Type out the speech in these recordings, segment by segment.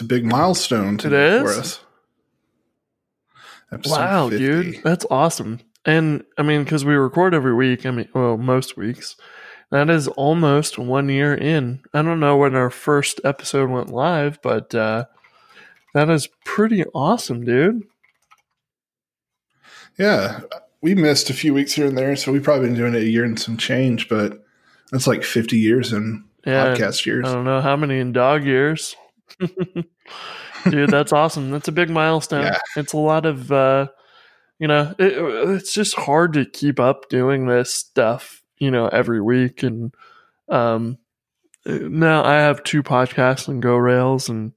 It's a big milestone It today is? for us. Episode Wow, 50. dude, that's awesome. And I mean, because we record every week. I mean, well, most weeks. That is almost one year in. I don't know when our first episode went live, but uh, that is pretty awesome, dude. Yeah, we missed a few weeks here and there, so we've probably been doing it a year and some change, but that's like 50 years in Yeah, podcast years. I don't know how many in dog years. Dude, that's awesome. That's a big milestone. Yeah. It's a lot of, uh, you know, it, it's just hard to keep up doing this stuff, you know, every week. And um, now I have two podcasts and Go Rails and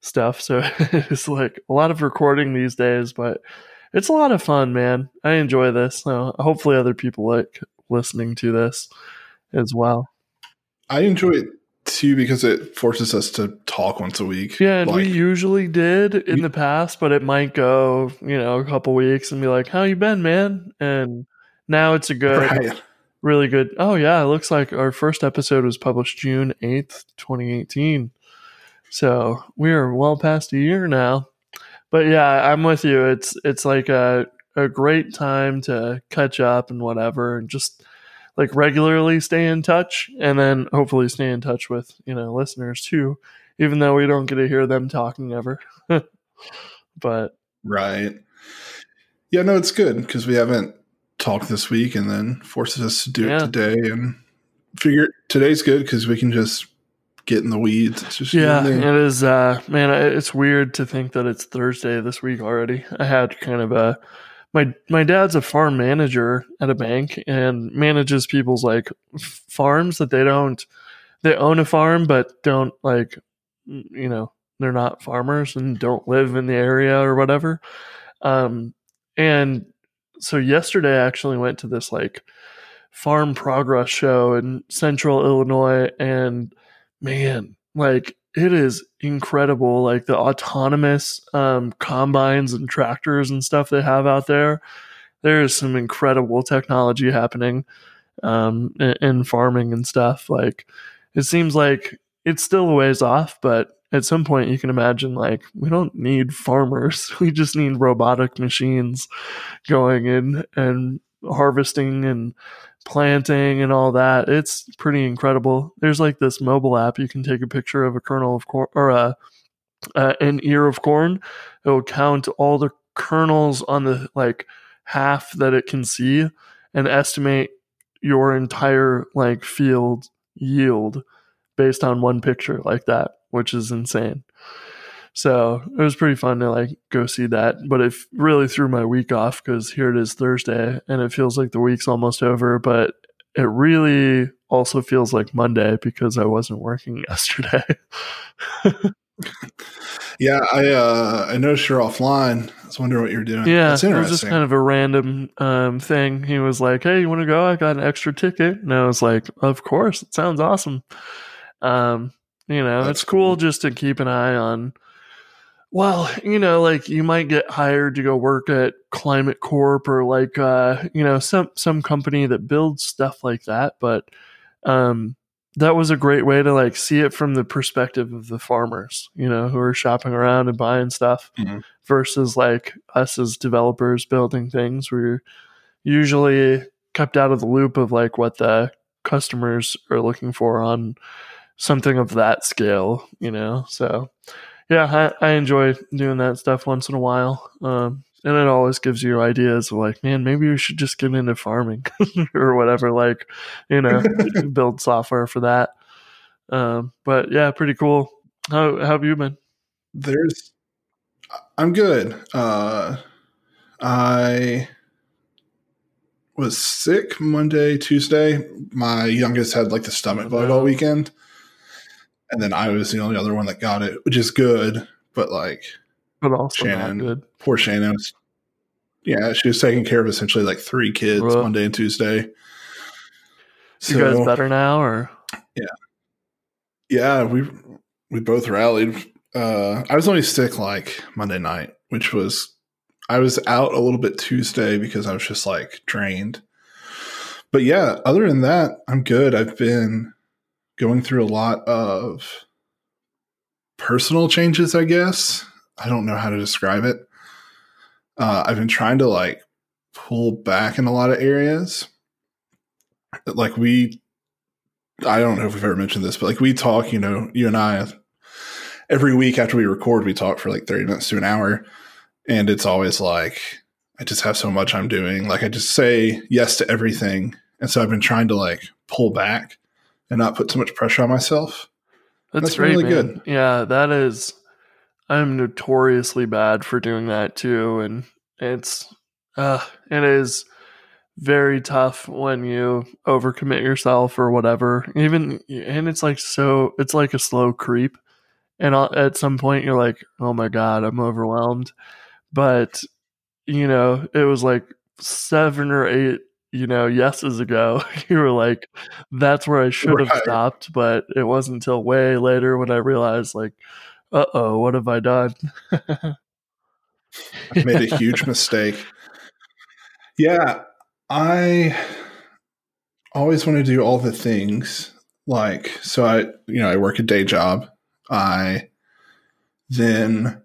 stuff. So it's like a lot of recording these days, but it's a lot of fun, man. I enjoy this. So hopefully other people like listening to this as well. I enjoy it too because it forces us to talk once a week. Yeah, and we usually did in we- the past, but it might go, you know, a couple weeks and be like, "How you been, man?" And now it's a good, right. really good. Oh yeah, it looks like our first episode was published June eighth, twenty eighteen. So we are well past a year now. But yeah, I'm with you. It's it's like a a great time to catch up and whatever, and just like regularly stay in touch, and then hopefully stay in touch with you know listeners too, even though we don't get to hear them talking ever. but Right. Yeah, no, it's good because we haven't talked this week and then forces us to do Yeah. it today and figure today's good because we can just get in the weeds. It's just Yeah, it is. Uh, man, it's weird to think that it's Thursday this week already. I had kind of a my my dad's a farm manager at a bank and manages people's like farms that they don't they own a farm but don't like you know they're not farmers and don't live in the area or whatever. Um, and so yesterday I actually went to this like farm progress show in central Illinois and man, like it is incredible. Like the autonomous um, combines and tractors and stuff they have out there. There is some incredible technology happening um, in, in farming and stuff. Like it seems like it's still a ways off, but at some point you can imagine like we don't need farmers. We just need robotic machines going in and harvesting and planting and all that. It's pretty incredible. There's like this mobile app you can take a picture of a kernel of corn or a, uh, an ear of corn. It will count all the kernels on the like half that it can see and estimate your entire like field yield based on one picture like that, which is insane. So it was pretty fun to like go see that, but it really threw my week off because here it is Thursday and it feels like the week's almost over, but it really also feels like Monday because I wasn't working yesterday. Yeah, I uh I noticed you're offline. I was wondering what you're doing. yeah, That's it was just kind of a random um, thing. He was like, "Hey, you want to go? I got an extra ticket," and I was like, "Of course, it sounds awesome." Um, you know, That's it's cool, cool. just to keep an eye on. Well, you know, like you might get hired to go work at Climate Corp or like uh, you know some some company that builds stuff like that, but um, that was a great way to like see it from the perspective of the farmers, you know, who are shopping around and buying stuff Mhm. versus like us as developers building things. We're usually kept out of the loop of like what the customers are looking for on something of that scale, you know. So yeah, I, I enjoy doing that stuff once in a while. Um, and it always gives you ideas of like, man, maybe we should just get into farming or whatever, like, you know, build software for that. Um, but yeah, pretty cool. How, how have you been? There's I'm good. Uh I was sick Monday, Tuesday. My youngest had like the stomach bug all weekend. And then I was the only other one that got it, which is good. But like But also Shannon. not good. poor Shannon was yeah, she was taking care of essentially like three kids Ugh. Monday and Tuesday. you guys better now or? Yeah, yeah, we we both rallied. Uh, I was only sick like Monday night, which was I was out a little bit Tuesday because I was just like drained. But yeah, other than that, I'm good. I've been going through a lot of personal changes, I guess. I don't know how to describe it. Uh, I've been trying to like pull back in a lot of areas. Like we, I don't know if we've ever mentioned this, but like we talk, you know, you and I, every week after we record, we talk for like 30 minutes to an hour. And it's always like, I just have so much I'm doing. Like I just say yes to everything. And so I've been trying to like pull back and not put too much pressure on myself. That's, That's great, really man. good. Yeah, that is. I'm notoriously bad for doing that too, and it's uh, it is very tough when you overcommit yourself or whatever. Even and it's like so, it's like a slow creep, and at some point you're like, oh my god, I'm overwhelmed. But you know, it was like seven or eight you know, yeses ago, you were like, that's where I should have stopped. But it wasn't until way later when I realized, like, uh oh, what have I done? I've made a huge mistake. Yeah, I always want to do all the things. Like, so I, you know, I work a day job. I then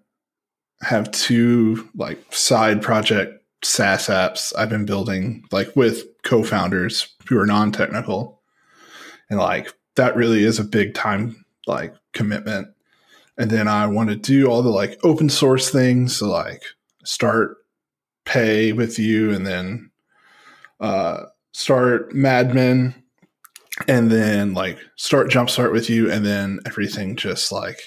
have two like side project SaaS apps I've been building, like with co founders who are non technical. And like, that really is a big time, like, commitment. And then I want to do all the like open source things. So, like, start pay with you and then uh, start Madmin and then like start Jumpstart with you and then everything just like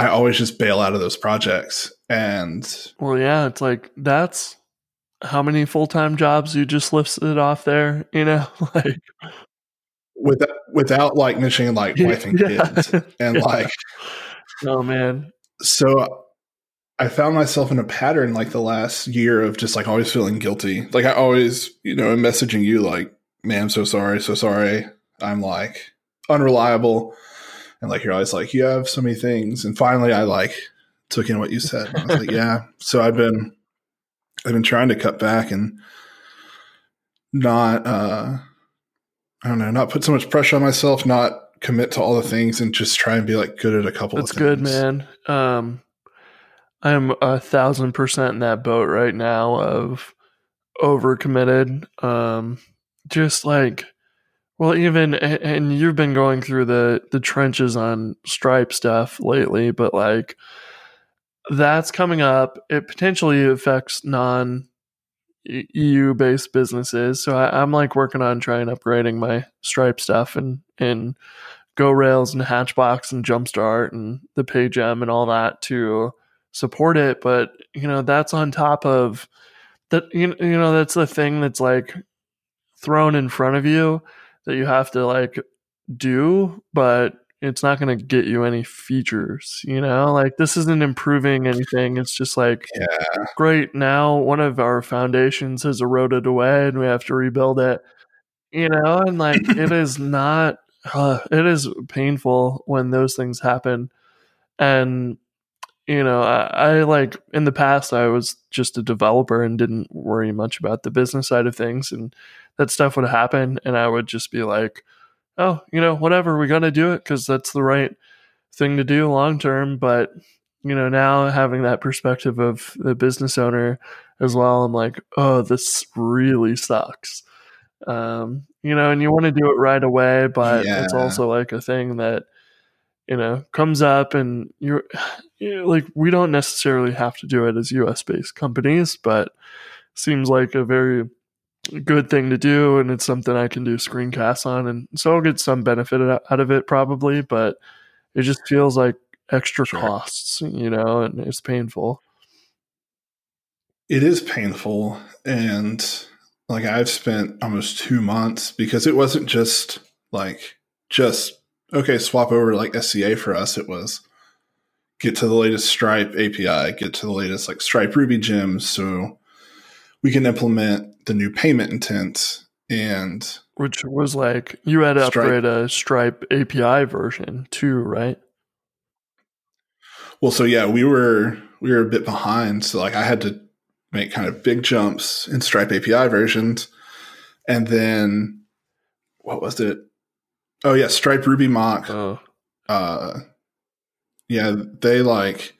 I always just bail out of those projects and Well, yeah, it's like that's how many full time jobs you just listed off there, you know? Like, without without like mentioning like wife and Yeah. kids and Yeah. like oh man, so I found myself in a pattern like the last year of just like always feeling guilty. Like I always, you know, messaging you like, man, I'm so sorry, so sorry. I'm like unreliable. And like you're always like, you have so many things. And finally I like took in what you said. I was like, yeah. So I've been I've been trying to cut back and not uh I don't know, not put so much pressure on myself, not commit to all the things and just try and be like good at a couple of things. that's good, man. Um, I'm a thousand percent in that boat right now of overcommitted. Um, just like, well, even and you've been going through the the trenches on Stripe stuff lately, but like that's coming up. It potentially affects non EU based businesses. So I, I'm like working on trying upgrading my Stripe stuff and and Go Rails and Hatchbox and Jumpstart and the Pay gem and all that to support it. But you know that's on top of that. You you know that's the thing that's like thrown in front of you that you have to like do, but it's not going to get you any features. You know, like this isn't improving anything. It's just like Yeah. great now one of our foundations has eroded away and we have to rebuild it you know and like it is not uh, it is painful when those things happen and you know I, I like in the past i was just a developer and didn't worry much about the business side of things and that stuff would happen and i would just be like oh you know whatever we got to do it because that's the right thing to do long term but you know, now having that perspective of the business owner as well, I'm like, oh, this really sucks. Um, you know, and you want to do it right away, but it's also like a thing that, you know, comes up and you're, you like, we don't necessarily have to do it as US based companies, but seems like a very good thing to do. And it's something I can do screencasts on. And so I'll get some benefit out out of it probably, but it just feels like extra Sure. costs, you know, and it's painful. It is painful. And like I've spent almost two months because it wasn't just like, just, okay, swap over to like SCA for us. It was get to the latest Stripe API, get to the latest like Stripe Ruby gems. So we can implement the new payment intent and Which was like you had to Stripe. upgrade a Stripe API version too, right? Well, so yeah, we were we were a bit behind. So like I had to make kind of big jumps in Stripe API versions, and then what was it? Oh yeah, Stripe Ruby Mock Oh, uh, Yeah, they like.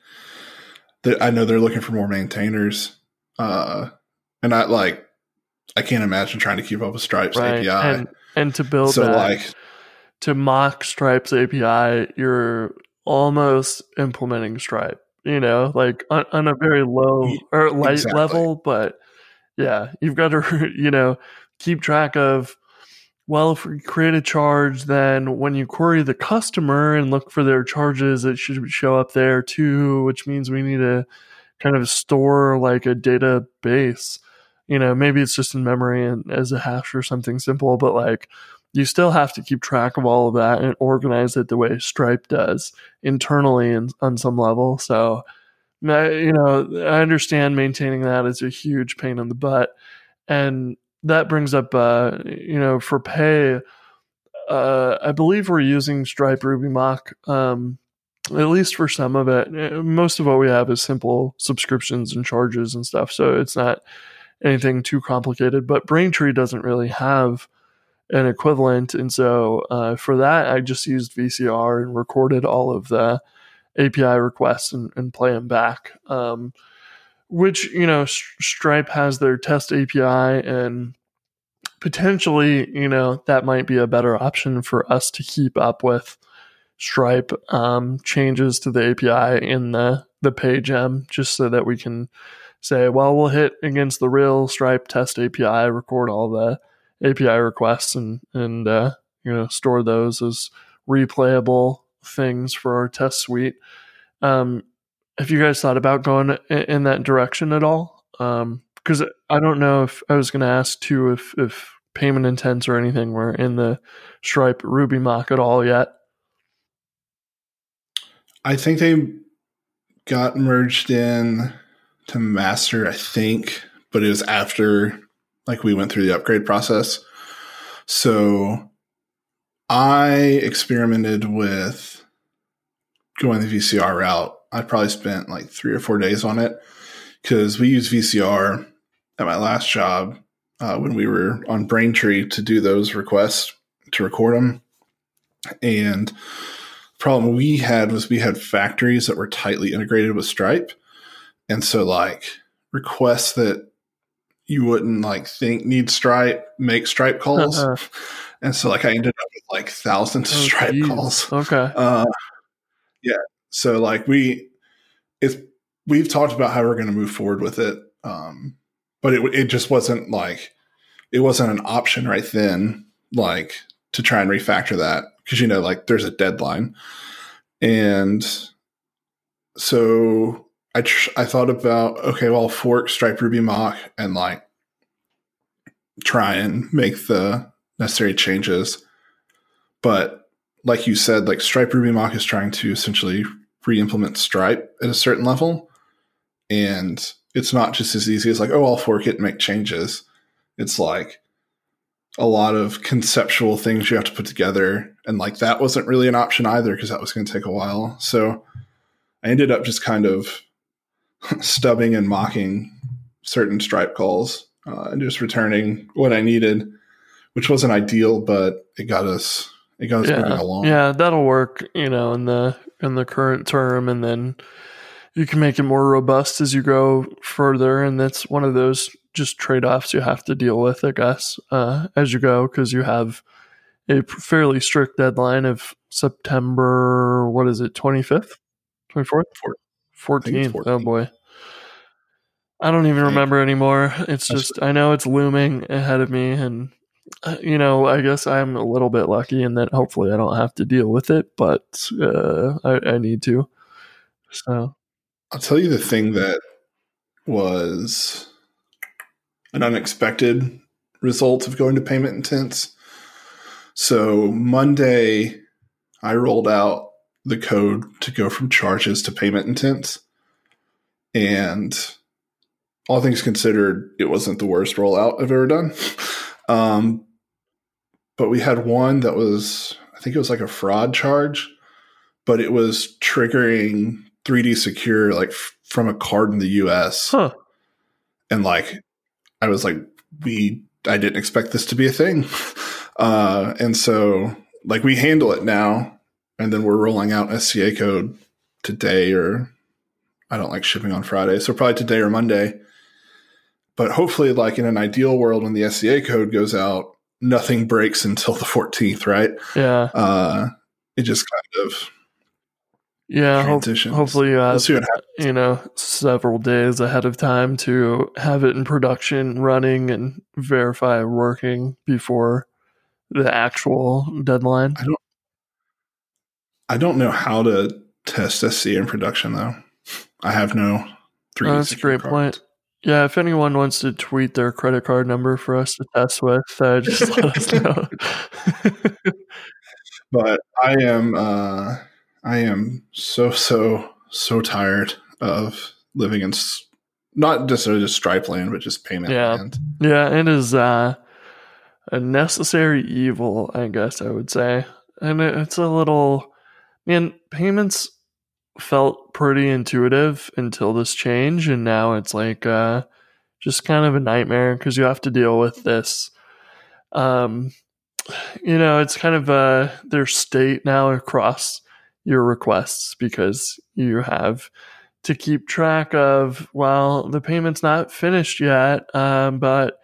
They, I know they're looking for more maintainers, uh, and I like. I can't imagine trying to keep up with Stripe's right. API. And, and to build so that, like, to mock Stripe's API, you're almost implementing Stripe. You know, like on, on a very low or light exactly. level, but yeah, you've got to you know keep track of. Well, if we create a charge, then when you query the customer and look for their charges, it should show up there too, which means we need to kind of store like a database. You know, maybe it's just in memory and as a hash or something simple, but like you still have to keep track of all of that and organize it the way Stripe does internally and on some level. So, you know, I understand maintaining that is a huge pain in the butt, and that brings up, uh, you know, for pay. Uh, I believe we're using Stripe Ruby Mock, um, at least for some of it. Uh, Most of what we have is simple subscriptions and charges and stuff, so it's not anything too complicated. But Braintree doesn't really have an equivalent. And so uh, for that, I just used VCR and recorded all of the API requests and, and play them back. Um, which, you know, Stripe has their test API and potentially, you know, that might be a better option for us to keep up with Stripe um, changes to the API in the, the Pay gem just so that we can say, well, we'll hit against the real Stripe test API, record all the API requests and and uh, you know store those as replayable things for our test suite. Um, have you guys thought about going in, that direction at all? Um, because I don't know if I was going to ask too if if payment intents or anything were in the Stripe Ruby mock at all yet. I think they got merged in to master, I think, but it was after like we went through the upgrade process. So I experimented with going the VCR route. I probably spent like three or four days on it because we used VCR at my last job uh, when we were on Braintree to do those requests to record them. And the problem we had was we had factories that were tightly integrated with Stripe. And so like requests that you wouldn't like think need Stripe make Stripe calls. Uh-uh. and so like I ended up with like thousands of Oh, Stripe geez. calls. Okay. Uh yeah. So like we it's we've talked about how we're going to move forward with it. Um but it it just wasn't like it wasn't an option right then like to try and refactor that because you know like there's a deadline and so i tr- i thought about okay well fork stripe ruby mock and like try and make the necessary changes but like you said like stripe ruby mock is trying to essentially re-implement stripe at a certain level. And it's not just as easy as like oh i'll fork it and make changes. It's like a lot of conceptual things you have to put together. And like that wasn't really an option either because that was going to take a while. So i ended up just kind of stubbing and mocking certain stripe calls uh, and just returning what i needed which wasn't ideal but it got us it got us yeah, along. Yeah, that'll work. You know, in the in the current term, and then you can make it more robust as you go further. And that's one of those just trade offs you have to deal with, I guess, uh, as you go, because you have a fairly strict deadline of September. What is it? Twenty fifth, twenty fourth, Four- fourteenth. Oh boy. I don't even remember anymore. It's just I know it's looming ahead of me, and you know I guess I'm a little bit lucky in that hopefully I don't have to deal with it, but uh, I, I need to. So I'll tell you the thing that was an unexpected result of going to payment intents. So Monday, I rolled out the code to go from charges to payment intents. And all things considered, it wasn't the worst rollout I've ever done. Um, but we had one that was, I think it was like a fraud charge, but it was triggering 3D secure like f- from a card in the US. huh. And like, I was like, we, I didn't expect this to be a thing. Uh, and so like we handle it now and then we're rolling out SCA code today or I don't like shipping on Friday, so probably today or Monday. But hopefully, like in an ideal world, when the SCA code goes out, nothing breaks until the 14th, right? Yeah. Uh, it just kind of Yeah. Transitions. hopefully, you have see what happens. you know several days ahead of time to have it in production, running, and verify working before the actual deadline. I don't i don't know how to test SCA in production though. I have no 3D Oh, that's a great point. Yeah, if anyone wants to tweet their credit card number for us to test with, uh, just let us know. But I am uh I am so so so tired of living in not just uh, just Stripe land, but just payment Yeah. land. yeah, it is uh, a necessary evil, I guess I would say. And it, it's a little, man, payments felt pretty intuitive until this change. And now it's like uh, just kind of a nightmare because you have to deal with this. Um, you know, it's kind of uh, their state now across your requests because you have to keep track of well the payment's not finished yet um, but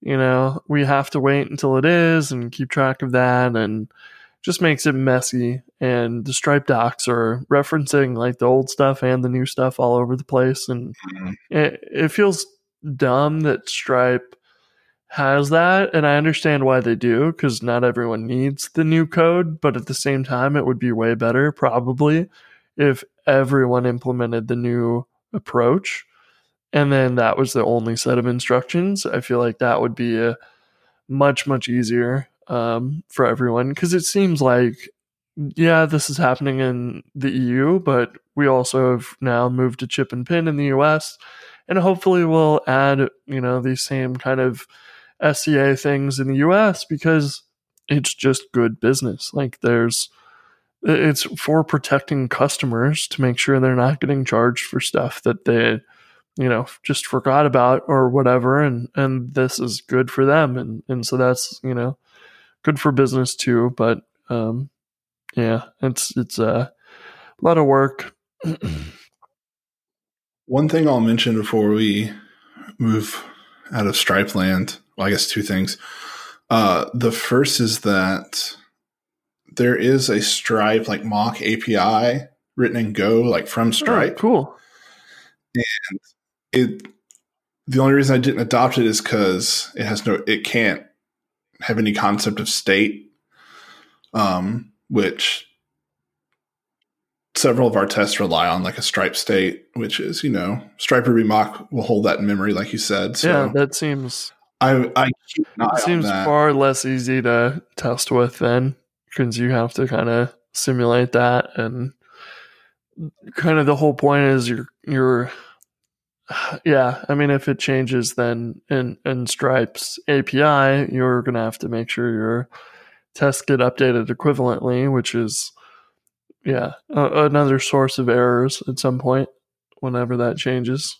you know we have to wait until it is and keep track of that and just makes it messy. And the stripe docs are referencing like the old stuff and the new stuff all over the place. And Mhm. it, it feels dumb that stripe has that. And i understand why they do because not everyone needs the new code. But at the same time it would be way better probably if everyone implemented the new approach. And then that was the only set of instructions. I feel like that would be a much much easier um, for everyone because it seems like yeah this is happening in the eu but we also have now moved to chip and pin in the us and hopefully we'll add you know these same kind of sca things in the us because it's just good business. Like there's it's for protecting customers to make sure they're not getting charged for stuff that they you know just forgot about or whatever and and this is good for them and and so that's you know good for business too but um yeah it's it's uh, a lot of work One thing I'll mention before we move out of Stripe land, well, I guess two things. Uh, the first is that there is a Stripe like mock API written in Go, like from Oh, Stripe. cool And It the only reason I didn't adopt it is because it has no, it can't have any concept of state, um, which several of our tests rely on, like a Stripe state, which is you know Stripe Ruby mock will hold that in memory, like you said. So yeah that seems I I it seems far less easy to test with then because you have to kind of simulate that and kind of the whole point is you're you're yeah i mean if it changes then in in stripes api you're gonna have to make sure your tests get updated equivalently which is yeah a- another source of errors at some point whenever that changes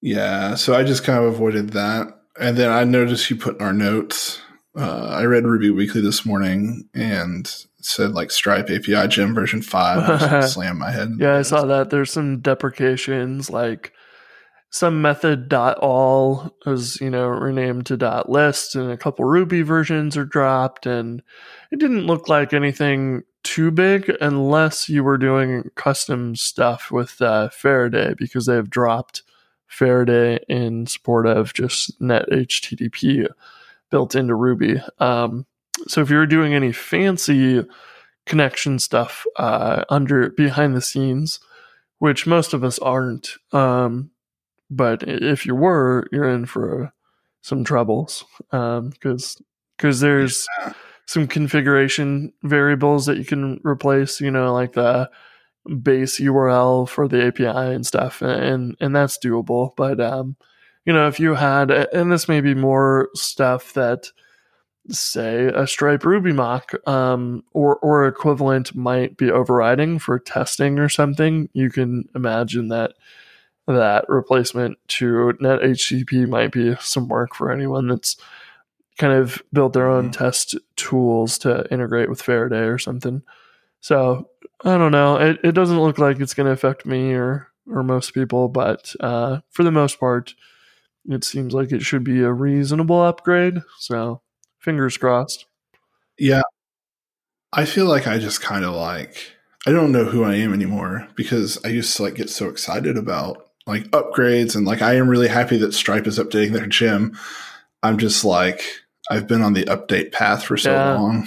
Yeah, so I just kind of avoided that. And then I noticed you put in our notes. Uh, I read Ruby Weekly this morning and said like Stripe API Gem version five. I just slammed my head. Yeah, I saw that. There's some deprecations, like some method dot all was you know renamed to dot list, and a couple Ruby versions are dropped, and it didn't look like anything too big unless you were doing custom stuff with uh, Faraday because they have dropped Faraday in support of just net HTTP built into Ruby. Um, so if you're doing any fancy connection stuff uh, under behind the scenes, which most of us aren't. Um, but if you were, you're in for some troubles because because there's Yeah. some configuration variables that you can replace. You know, like the base URL for the API and stuff, and and that's doable. But um, you know, if you had, and this may be more stuff that say a Stripe Ruby mock um, or or equivalent might be overriding for testing or something, you can imagine that that replacement to Net HTTP might be some work for anyone that's kind of built their own Mhm. test tools to integrate with Faraday or something. So I don't know. It, it doesn't look like it's going to affect me or or most people, but uh, for the most part, it seems like it should be a reasonable upgrade. So fingers crossed. Yeah. I feel like I just kind of like I don't know who I am anymore because I used to like get so excited about like upgrades and like I am really happy that Stripe is updating their gem. I'm just like I've been on the update path for so Yeah. long.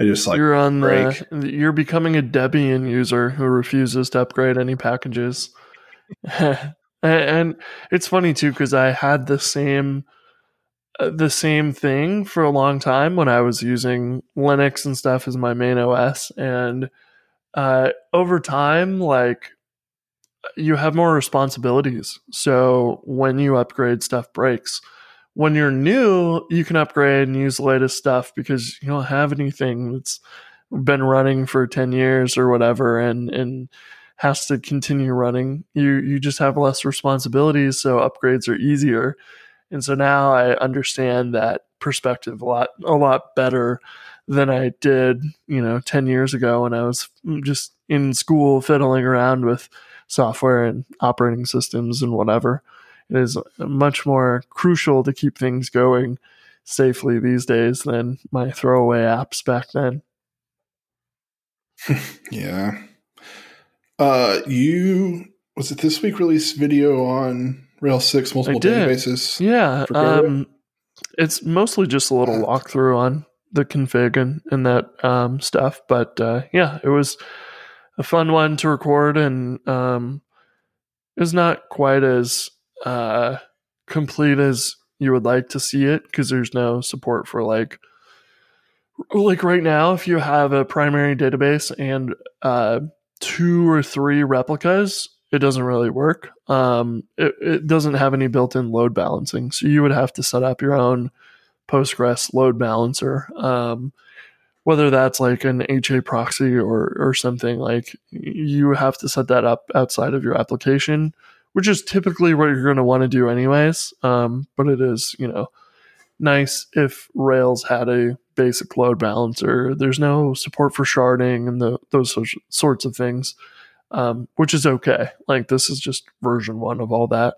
I just like you're on break. the you're becoming a Debian user who refuses to upgrade any packages. and it's funny too because I had the same the same thing for a long time when I was using Linux and stuff as my main OS and uh, over time like you have more responsibilities. So when you upgrade stuff breaks. When you're new, you can upgrade and use the latest stuff because you don't have anything that's been running for 10 years or whatever and and has to continue running. You you just have less responsibilities, so upgrades are easier. And so now I understand that perspective a lot a lot better than I did, you know, 10 years ago when I was just in school fiddling around with software and operating systems and whatever. It is much more crucial to keep things going safely these days than my throwaway apps back then. Yeah. Uh you was it this week released video on Rails 6 multiple databases? Yeah, um, it's mostly just a little walkthrough on the config and, and that um, stuff. But uh, yeah, it was a fun one to record, and um, it was not quite as uh, complete as you would like to see it because there's no support for like like right now if you have a primary database and uh, two or three replicas it doesn't really work. Um, it, it doesn't have any built-in load balancing. So you would have to set up your own postgres load balancer. Um, whether that's like an HAProxy or or something like you have to set that up outside of your application which is typically what you're going to want to do anyways. Um, but it is you know nice if Rails had a basic load balancer. There's no support for sharding and the, those sorts of things, um, which is okay. Like this is just version one of all that.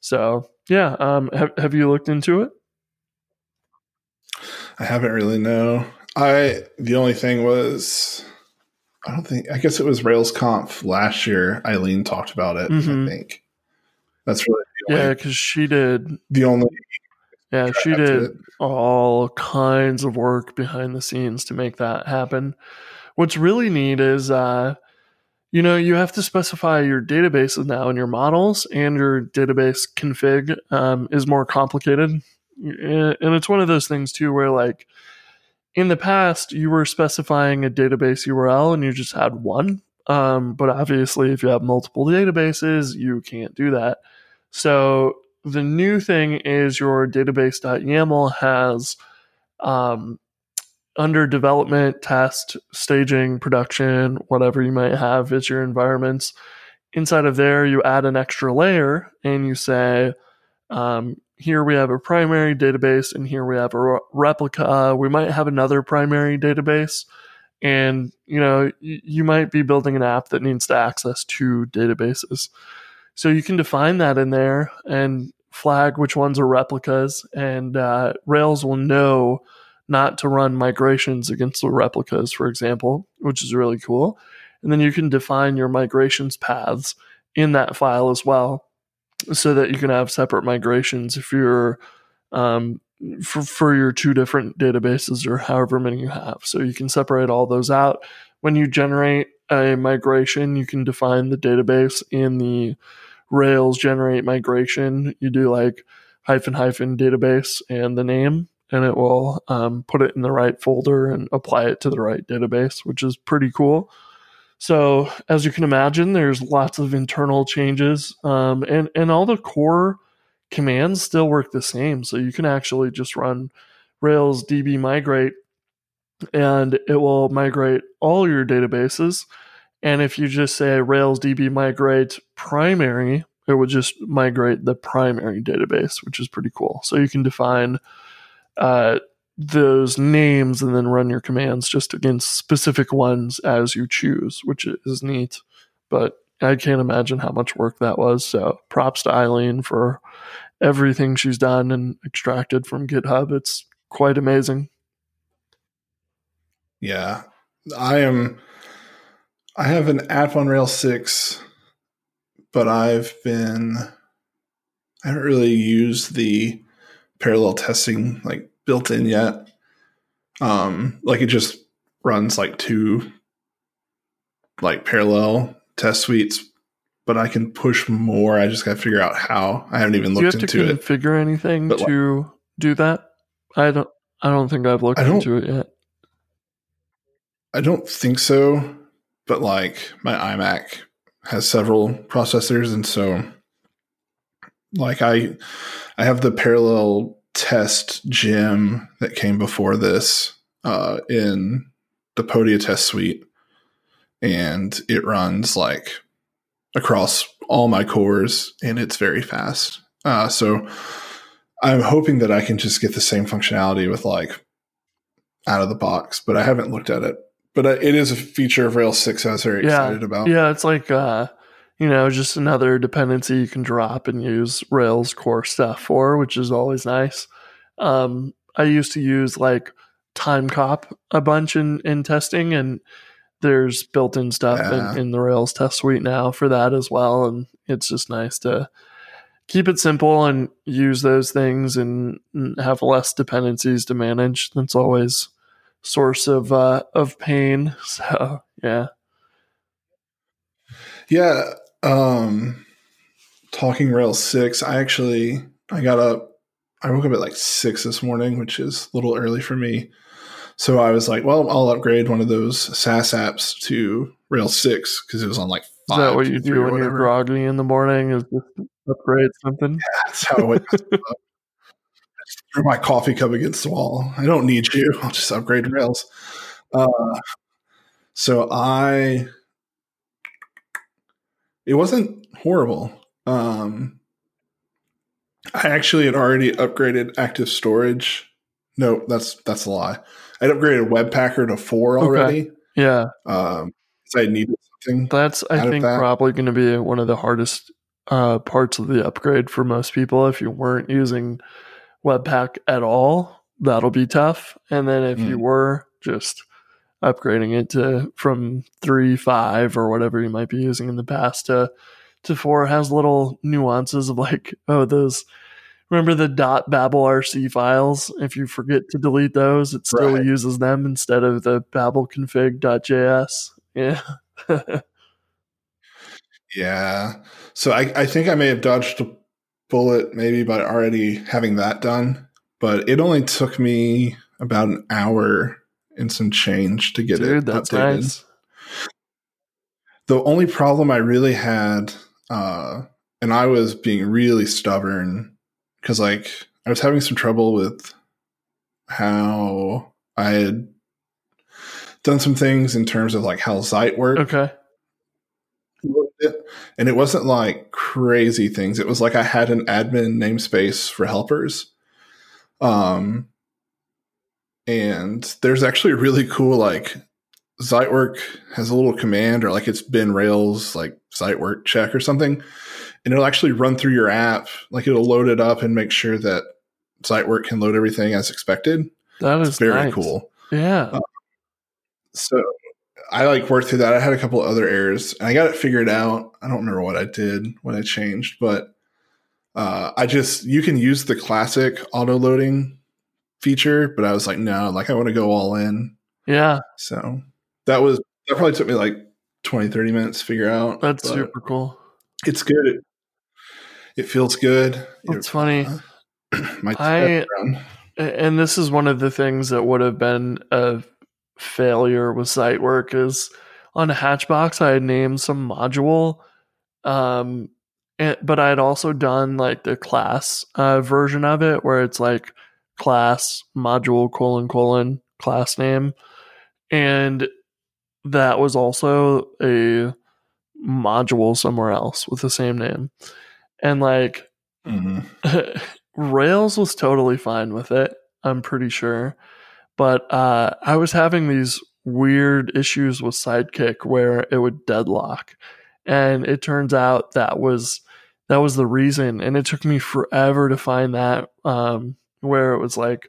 So yeah, um, have have you looked into it? I haven't really no. I the only thing was I don't think I guess it was RailsConf last year. Eileen talked about it. Mhm. I think that's really the Yeah, because she did. the only Yeah, she did all kinds of work behind the scenes to make that happen. What's really neat is, uh, you know, you have to specify your databases now and your models, and your database config um, is more complicated. And it's one of those things, too, where like in the past, you were specifying a database URL and you just had one. Um, but obviously, if you have multiple databases, you can't do that. So the new thing is your database.yaml has um, under development, test, staging, production, whatever you might have as your environments. Inside of there, you add an extra layer and you say, um, here we have a primary database and here we have a re- replica. We might have another primary database. And you know, you might be building an app that needs to access two databases. So you can define that in there and flag which ones are replicas, and uh, Rails will know not to run migrations against the replicas, for example, which is really cool. And then you can define your migrations paths in that file as well, so that you can have separate migrations if you're um, for, for your two different databases or however many you have. So you can separate all those out. When you generate a migration, you can define the database in the Rails generate migration. You do like hyphen hyphen database and the name, and it will um, put it in the right folder and apply it to the right database, which is pretty cool. So as you can imagine, there's lots of internal changes, um, and and all the core commands still work the same. So you can actually just run Rails DB migrate, and it will migrate all your databases. And if you just say Rails DB migrate primary, it would just migrate the primary database, which is pretty cool. So you can define uh, those names and then run your commands just against specific ones as you choose, which is neat. But I can't imagine how much work that was. So props to Eileen for everything she's done and extracted from GitHub. It's quite amazing. Yeah. I am I have an app on Rails 6, but I've been I haven't really used the parallel testing like built in yet. Um like it just runs like two like parallel test suites, but I can push more. I just got to figure out how. I haven't even Do you looked have to into it. configure anything But, like- to do that? I don't. I don't think I've looked into it yet. I don't think so, but like my iMac has several processors, and so like I I have the parallel test gem that came before this uh, in the Podia test suite, and it runs like across all my cores, and it's very fast. Uh, so I'm hoping that I can just get the same functionality with like out of the box, but I haven't looked at it. But uh, it is a feature of Rails 6 I was very Yeah, excited about. Yeah, it's like uh, you know, just another dependency you can drop and use Rails core stuff for, which is always nice. Um, I used to use like Timecop a bunch in in testing, and there's built-in stuff Yeah. in, in the Rails test suite now for that as well, and it's just nice to keep it simple and use those things and and have less dependencies to manage. That's always source of uh, of pain. So yeah. Yeah. Um, talking Rails 6, I actually I got up I woke up at like six this morning, which is a little early for me. So I was like, well, I'll upgrade one of those SaaS apps to Rails 6 because it was on like Is five. that what you do when you're groggy in the morning? Is just upgrade something? That's how I wake up. Threw my coffee cup against the wall. I don't need you. I'll just upgrade Rails. Uh, so I, it wasn't horrible. Um, I actually had already upgraded active storage. No, that's that's a lie. I'd upgraded Webpacker to four Okay. already. Yeah, Um, 'cause I needed something. that's I think that- probably going to be one of the hardest uh, parts of the upgrade for most people. If you weren't using Webpack at all, that'll be tough. And then if you Mm. were just upgrading it to from three five or whatever you might be using in the past to to four has little nuances of like oh those remember the dot babel rc files if you forget to delete those it still Right. uses them instead of the babel config.js yeah Yeah. So I, I think I may have dodged a bullet maybe by already having that done, but it only took me about an hour and some change to get dude it that's updated. nice The only problem I really had, uh, and I was being really stubborn because like I was having some trouble with how I had done some things in terms of like how Zeit worked. okay and it wasn't like crazy things. It was like I had an admin namespace for helpers. Um, and there's actually a really cool like Zeitwerk has a little command or like it's bin Rails like Zeitwerk check or something, and it'll actually run through your app. Like it'll load it up and make sure that Zeitwerk can load everything as expected. that is It's very nice. cool. yeah So I like worked through that. I had a couple of other errors and I got it figured out. I don't remember what I did when I changed, but uh, I just you can use the classic auto loading feature, but I was like, no, like I want to go all in. yeah So that was that probably took me like 20, 30 minutes to figure out. that's super cool It's good. It, it feels good. It's funny. My I- and this is one of the things that would have been a failure with Zeitwerk is on hatchbox i had named some module um and, but i had also done like the class uh, version of it where it's like class module colon colon class name and that was also a module somewhere else with the same name and like Mhm. Rails was totally fine with it. I'm pretty sure. But uh, I was having these weird issues with Sidekiq where it would deadlock, and it turns out that was that was the reason. And it took me forever to find that um, where it was like,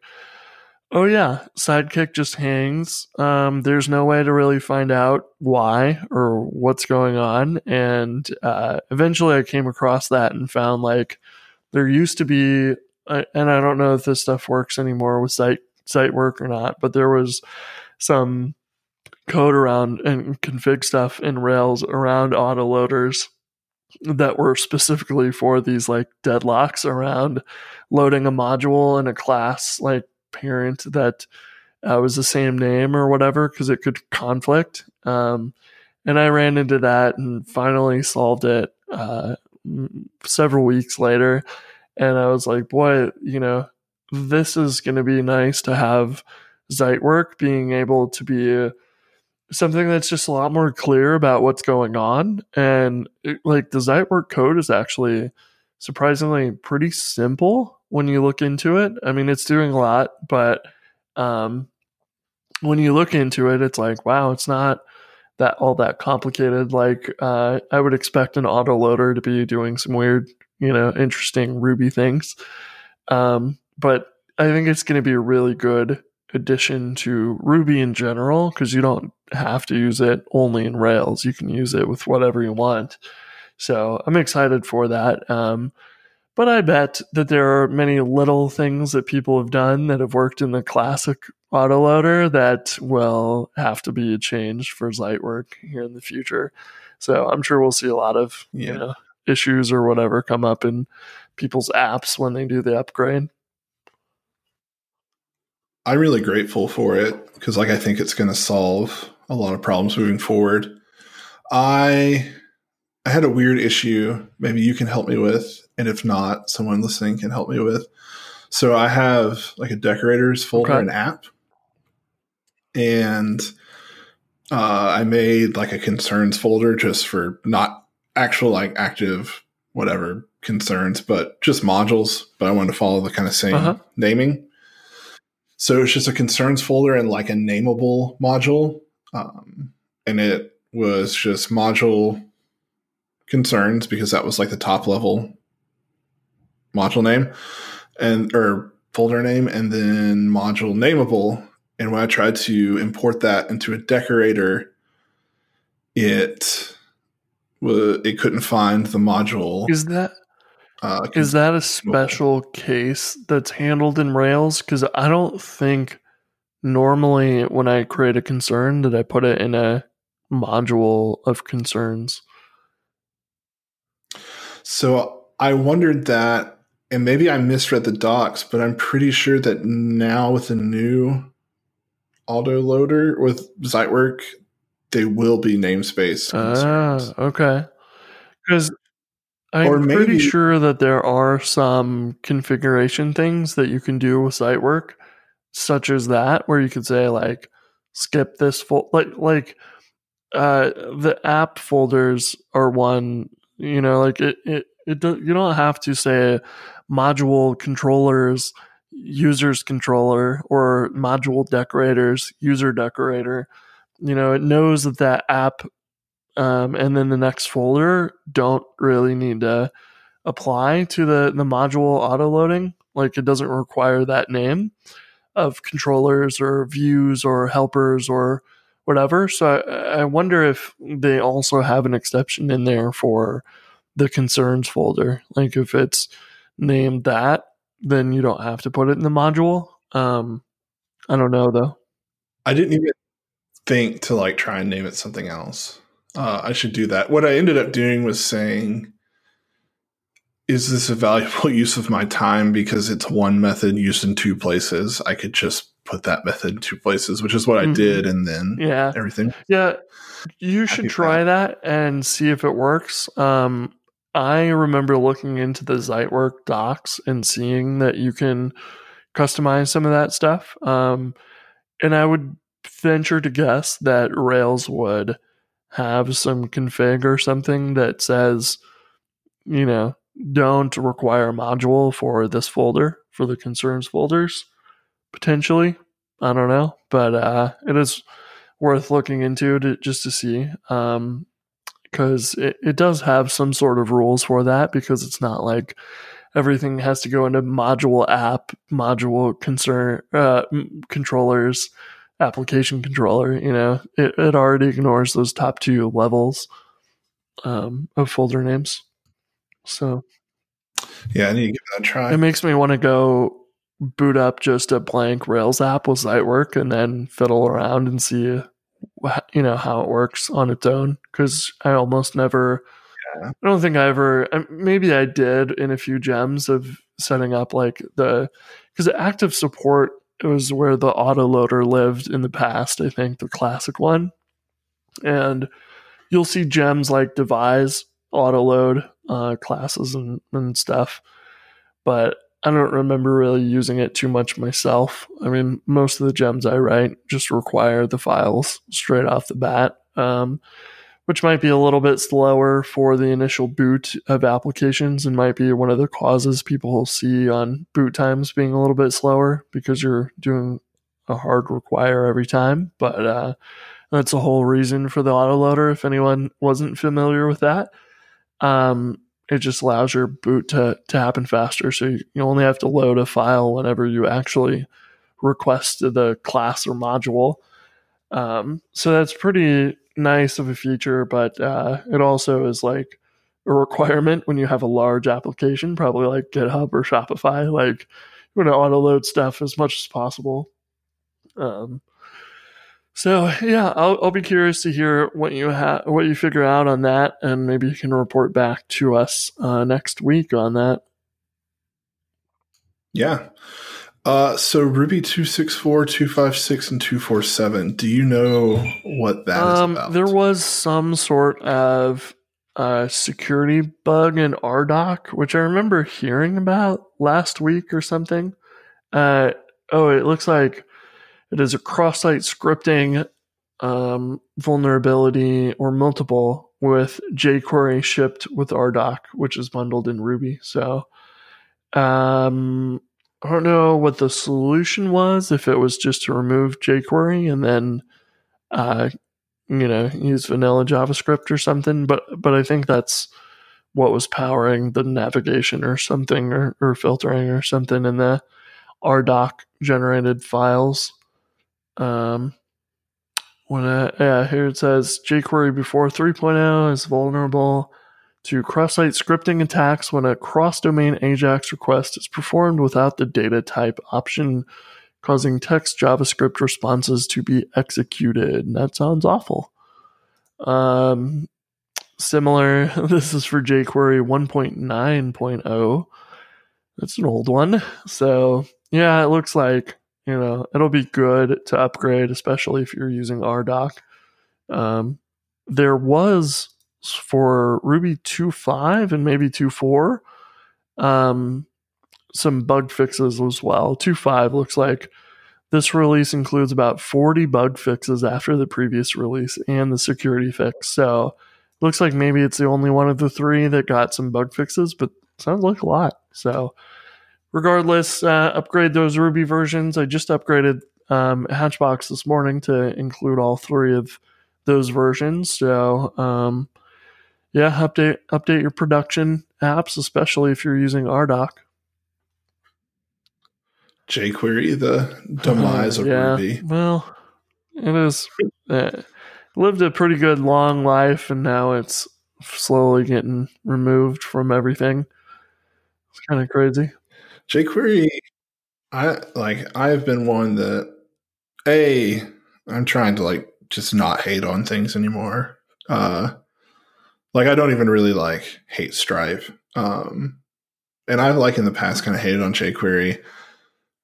oh yeah, Sidekiq just hangs. Um, there's no way to really find out why or what's going on. And uh, eventually, I came across that and found like there used to be, and I don't know if this stuff works anymore with site Zeitwerk or not, but there was some code around and config stuff in Rails around autoloaders that were specifically for these like deadlocks around loading a module in a class like parent that uh, was the same name or whatever because it could conflict. Um, and I ran into that and finally solved it uh, several weeks later. And I was like, boy, you know, this is going to be nice to have Zeitwerk being able to be something that's just a lot more clear about what's going on. And it, like the Zeitwerk code is actually surprisingly pretty simple when you look into it. I mean, it's doing a lot, but um, when you look into it, it's like, wow, it's not that all that complicated. Like uh, I would expect an autoloader to be doing some weird, you know, interesting Ruby things. Um, but I think it's going to be a really good addition to Ruby in general because you don't have to use it only in Rails. You can use it with whatever you want. So I'm excited for that. Um, but I bet that there are many little things that people have done that have worked in the classic autoloader that will have to be changed for Zeitwerk here in the future. So I'm sure we'll see a lot of yeah. you know issues or whatever come up in people's apps when they do the upgrade. I'm really grateful for it because like I think it's going to solve a lot of problems moving forward. I I had a weird issue maybe you can help me with and if not someone listening can help me with. So I have like a decorators folder okay. and app and uh, I made like a concerns folder just for not actual like active whatever concerns, but just modules. But I wanted to follow the kind of same uh-huh. naming. So it's just a concerns folder and like a nameable module. Um, and it was just module concerns because that was like the top level module name and or folder name and then module nameable and when i tried to import that into a decorator it it couldn't find the module is that uh, is that a special case that's handled in rails because i don't think normally when i create a concern that i put it in a module of concerns so I wondered that, and maybe I misread the docs, but I'm pretty sure that now with the new autoloader with Zeitwerk, they will be namespace. Ah, okay. Because I'm maybe, pretty sure that there are some configuration things that you can do with Zeitwerk, such as that, where you could say like skip this full like like uh the app folders are one you know, like it, it, it do, you don't have to say module controllers, users controller, or module decorators, user decorator. You know, it knows that that app um, and then the next folder don't really need to apply to the, the module auto loading. Like it doesn't require that name of controllers or views or helpers or whatever. So I, I wonder if they also have an exception in there for the concerns folder. Like if it's named that, then you don't have to put it in the module. Um, I don't know though. I didn't even think to like try and name it something else. Uh, I should do that. What I ended up doing was saying, is this a valuable use of my time because it's one method used in two places? I could just put that method in two places, which is what mm-hmm. I did, and then yeah, everything. Yeah, you should try that. that and see if it works. Um, I remember looking into the Zeitwerk docs and seeing that you can customize some of that stuff. Um, and I would venture to guess that Rails would have some config or something that says, you know, don't require a module for this folder for the concerns folders potentially. I don't know, but uh, it is worth looking into to, just to see. Um, because it, it does have some sort of rules for that because it's not like everything has to go into module app, module concern, uh, controllers, application controller. You know, it, it already ignores those top two levels um, of folder names. So, yeah, I need to give that a try. It makes me want to go boot up just a blank Rails app with Zeitwerk and then fiddle around and see you know how it works on its own because I almost never. Yeah. I don't think I ever. Maybe I did in a few gems of setting up like the because active support was where the autoloader lived in the past. I think the classic one, and you'll see gems like devise autoload uh, classes and, and stuff, but I don't remember really using it too much myself. I mean, most of the gems I write just require the files straight off the bat, um, which might be a little bit slower for the initial boot of applications and might be one of the causes people will see on boot times being a little bit slower because you're doing a hard require every time. But uh, that's a whole reason for the autoloader if anyone wasn't familiar with that. Um, it just allows your boot to, to happen faster. So you, you only have to load a file whenever you actually request the class or module. Um, so that's pretty nice of a feature, but uh, it also is like a requirement when you have a large application, probably like GitHub or Shopify. Like you want to auto load stuff as much as possible. Um, so yeah, I'll, I'll be curious to hear what you have, what you figure out on that, and maybe you can report back to us uh, next week on that. Yeah. Uh, so Ruby 264, 256, and 247. Do you know what that um, is about? There was some sort of uh, security bug in RDoc, which I remember hearing about last week or something. Uh, oh, it looks like it is a cross site scripting um, vulnerability or multiple with jQuery shipped with RDoc, which is bundled in Ruby. So um, I don't know what the solution was, if it was just to remove jQuery and then uh, you know use vanilla JavaScript or something. But but I think that's what was powering the navigation or something or, or filtering or something in the RDoc generated files. Um, when I, yeah, here it says jQuery before 3.0 is vulnerable to cross-site scripting attacks when a cross-domain AJAX request is performed without the data type option, causing text JavaScript responses to be executed. And that sounds awful. Um, similar, this is for jQuery 1.9.0. That's an old one. So yeah, it looks like you know, it'll be good to upgrade, especially if you're using RDoc. Um, there was for Ruby 2.5 and maybe 2.4 um, some bug fixes as well. 2.5 looks like this release includes about 40 bug fixes after the previous release and the security fix. So looks like maybe it's the only one of the three that got some bug fixes, but sounds like a lot. So regardless, uh, upgrade those Ruby versions. I just upgraded um, Hatchbox this morning to include all three of those versions. So, um, yeah, update update your production apps, especially if you're using RDoc. jQuery, the demise uh, of yeah, Ruby. Well, it is. Uh, lived a pretty good long life, and now it's slowly getting removed from everything. It's kind of crazy jQuery, I like. I've been one that a. I'm trying to like just not hate on things anymore. Uh, like I don't even really like hate Stripe. Um, and I've like in the past kind of hated on jQuery,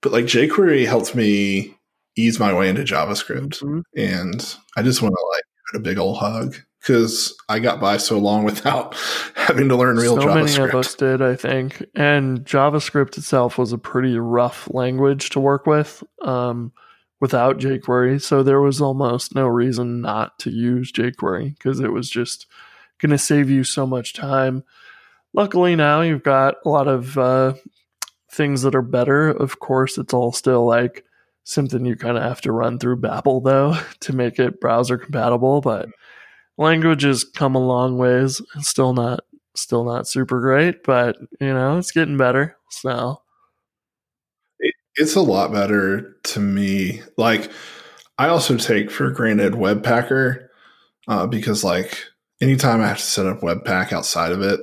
but like jQuery helped me ease my way into JavaScript, mm-hmm. and I just want to like put a big old hug because I got by so long without having to learn real so JavaScript. many of us did, I think. And JavaScript itself was a pretty rough language to work with um, without jQuery. So there was almost no reason not to use jQuery because it was just going to save you so much time. Luckily, now you've got a lot of uh, things that are better. Of course, it's all still like something you kind of have to run through Babel though to make it browser compatible. But languages come a long ways. It's still not still not super great, but you know it's getting better. So it's a lot better to me. Like I also take for granted Webpacker uh, because like anytime I have to set up Webpack outside of it,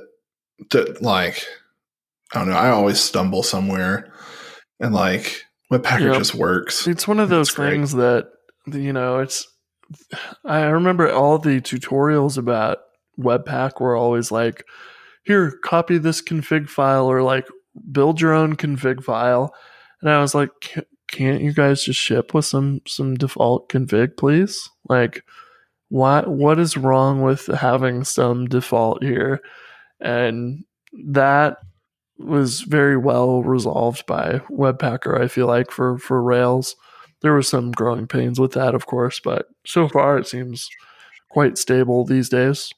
to, like I don't know, I always stumble somewhere, and like Webpacker yep. just works. It's one of those things that you know. It's I remember all the tutorials about Webpack were always like, "Here, copy this config file," or like, "Build your own config file." And I was like, "Can't you guys just ship with some some default config, please?" Like, why? What is wrong with having some default here? And that was very well resolved by Webpacker. I feel like for for Rails, there were some growing pains with that, of course, but so far it seems quite stable these days.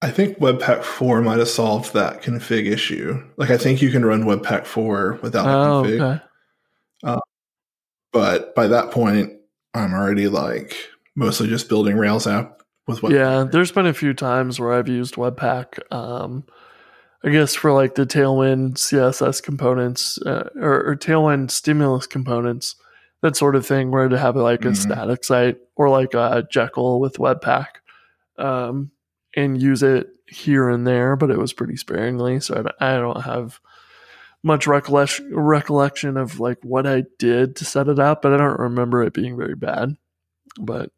I think Webpack 4 might have solved that config issue. Like, I think you can run Webpack 4 without oh, the config. Okay. Uh, but by that point, I'm already like mostly just building Rails app with Webpack. Yeah, there's been a few times where I've used Webpack. Um, I guess for like the Tailwind CSS components uh, or, or, Tailwind stimulus components, that sort of thing, where to have like a mm-hmm. static site or like a Jekyll with Webpack, um, and use it here and there, but it was pretty sparingly. So I, I don't have much recollection recollection of like what I did to set it up, but I don't remember it being very bad. But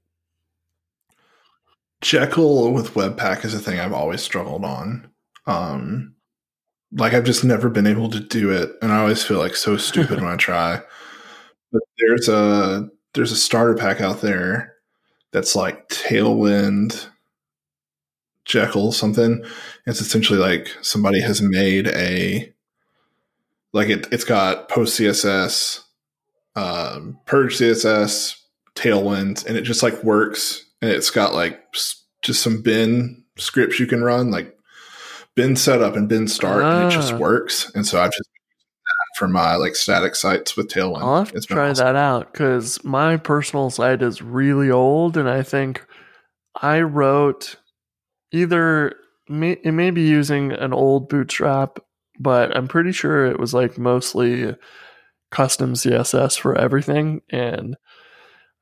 Jekyll with Webpack is a thing I've always struggled on. Um, like I've just never been able to do it, and I always feel like so stupid when I try. But there's a there's a starter pack out there that's like Tailwind Jekyll something. It's essentially like somebody has made a like it. It's got post CSS, um, purge CSS, Tailwind, and it just like works. And it's got like just some bin scripts you can run, like bin setup and bin start, ah. and it just ah. works. And so I've just for my like static sites with Tailwind. I'll have to try awesome. that out because my personal site is really old, and I think I wrote either it may be using an old Bootstrap, but I'm pretty sure it was like mostly custom CSS for everything, and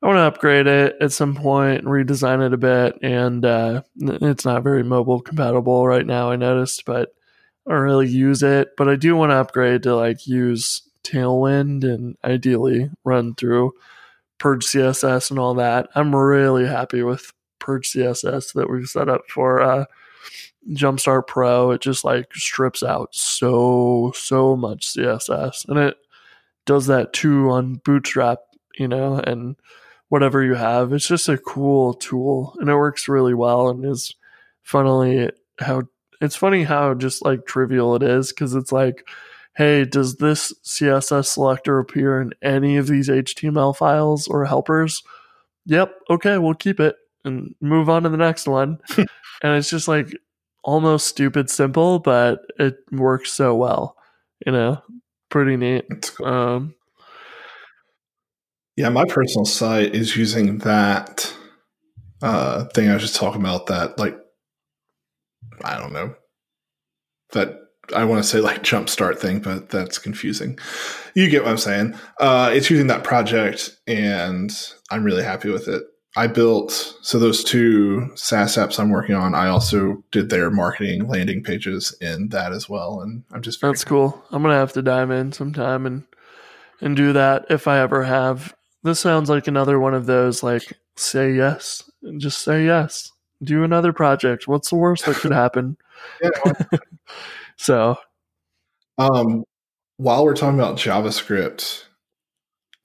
I want to upgrade it at some point, redesign it a bit, and uh, it's not very mobile compatible right now. I noticed, but I don't really use it. But I do want to upgrade to like use Tailwind and ideally run through Purge CSS and all that. I'm really happy with Purge CSS that we've set up for uh, Jumpstart Pro. It just like strips out so so much CSS, and it does that too on Bootstrap. You know, and whatever you have. It's just a cool tool and it works really well and is funnily how it's funny how just like trivial it is because it's like, hey, does this CSS selector appear in any of these HTML files or helpers? Yep, okay, we'll keep it and move on to the next one. and it's just like almost stupid simple, but it works so well. You know, pretty neat. Cool. Um, yeah, my personal site is using that uh, thing I was just talking about. That like, I don't know, that I want to say like jumpstart thing, but that's confusing. You get what I'm saying. Uh, it's using that project, and I'm really happy with it. I built so those two SaaS apps I'm working on. I also did their marketing landing pages in that as well, and I'm just that's cool. I'm gonna have to dive in sometime and and do that if I ever have this sounds like another one of those like say yes, and just say yes. Do another project. What's the worst that could happen? so, um, while we're talking about JavaScript,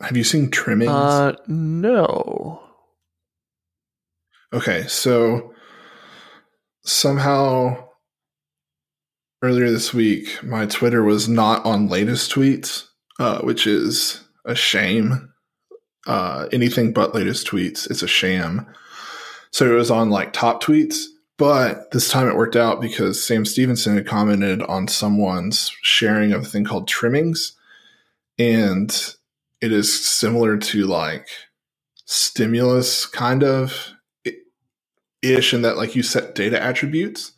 have you seen trimmings? Uh, no. Okay, so somehow earlier this week, my Twitter was not on latest tweets, uh, which is a shame uh, anything but latest tweets. It's a sham. So it was on like top tweets, but this time it worked out because Sam Stephenson had commented on someone's sharing of a thing called trimmings. And it is similar to like stimulus kind of ish in that like you set data attributes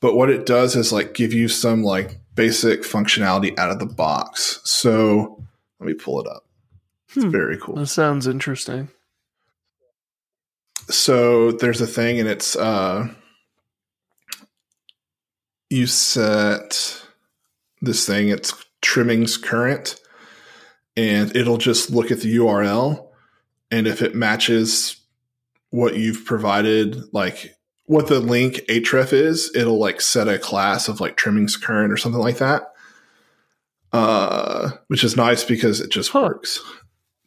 but what it does is like give you some like basic functionality out of the box so let me pull it up it's Hmm. very cool That sounds interesting. so there's a thing and it's uh you set this thing it's trimmings current and it'll just look at the url and if it matches what you've provided like what the link href is it'll like set a class of like trimmings current or something like that uh which is nice because it just Huh. works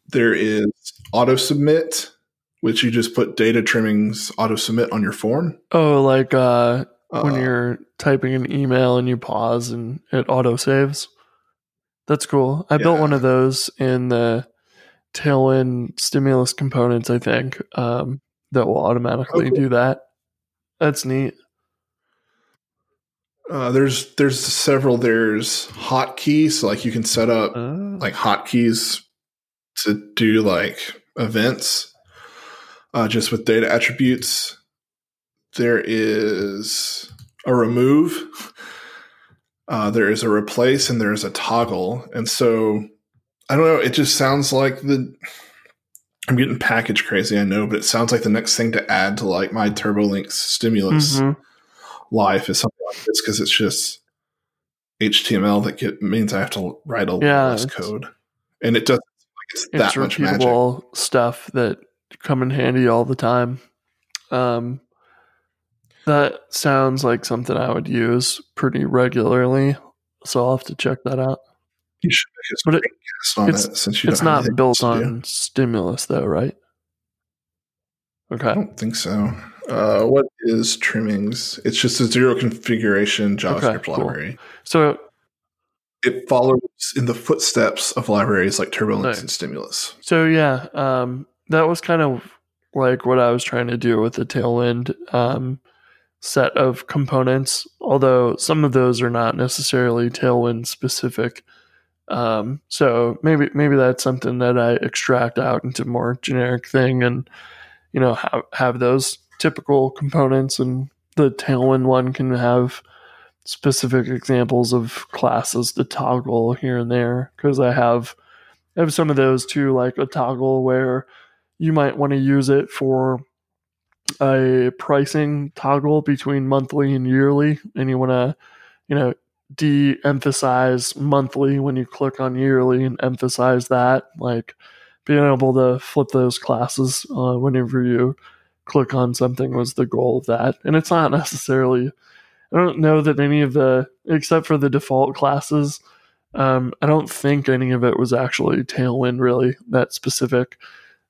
there is auto submit which you just put data trimmings auto submit on your form Oh, like uh, when Uh, you're typing an email and you pause and it auto saves. That's cool. I built one of those in the Tailwind stimulus components, I think, um, that will automatically cool. do that. That's neat. uh, there's there's several there's hotkeys so like you can set up Oh. like hotkeys to do like events uh, just with data attributes. There is a remove, uh, there is a replace, and there is a toggle. And so I don't know. It just sounds like the. I'm getting package crazy, I know, but it sounds like the next thing to add to like my TurboLinks stimulus Mhm. life is something like this because it's just HTML that get, means I have to write a lot Yeah, less code, and it doesn't like it's, that It's much magic. stuff that come in handy all the time. Um, that sounds like something I would use pretty regularly, so I'll have to check that out. You should make a it- on it's- it since you It's not built else to do. on stimulus, though, right? Okay. I don't think so. Uh, what is trimmings? It's just a zero configuration JavaScript cool. library. So It follows in the footsteps of libraries like Turbolinks Nice. and Stimulus. So yeah, um, that was kind of like what I was trying to do with the Tailwind um, set of components. Although some of those are not necessarily Tailwind specific. Um, so maybe maybe that's something that I extract out into more generic thing, and you know have have those typical components, and the Tailwind one can have specific examples of classes to toggle here and there. Because I have I have some of those too, like a toggle where you might want to use it for a pricing toggle between monthly and yearly, and you want to, you know, de-emphasize monthly when you click on yearly and emphasize that, like being able to flip those classes uh, whenever you click on something was the goal of that, and it's not necessarily. I don't know that any of the, except for the default classes, um, I don't think any of it was actually Tailwind really that specific.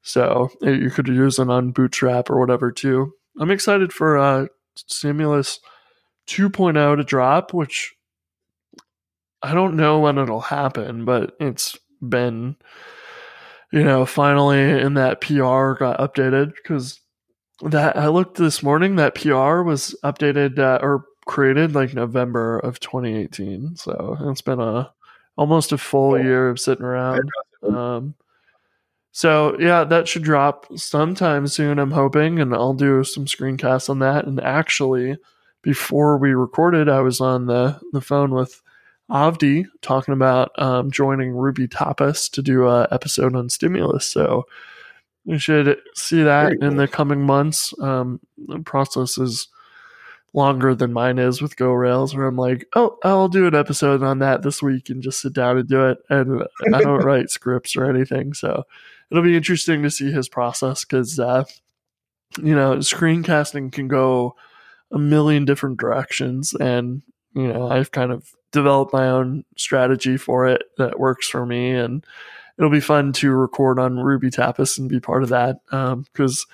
So uh, you could use it on Bootstrap or whatever too. I'm excited for uh, Stimulus 2.0 to drop, which I don't know when it'll happen, but it's been, you know, finally in that PR got updated because that I looked this morning. That PR was updated uh, or created like November of 2018. So it's been a almost a full year of sitting around. Um, so yeah, that should drop sometime soon. I'm hoping, and I'll do some screencasts on that. And actually, before we recorded, I was on the the phone with Avdi talking about um, joining Ruby Tapas to do a episode on stimulus. So we should see that Very in cool. the coming months. Um, the process is longer than mine is with Go Rails, where I'm like, oh, I'll do an episode on that this week and just sit down and do it. And I don't write scripts or anything, so it'll be interesting to see his process because, uh, you know, screencasting can go a million different directions, and you know, I've kind of developed my own strategy for it that works for me, and it'll be fun to record on Ruby Tapas and be part of that um, because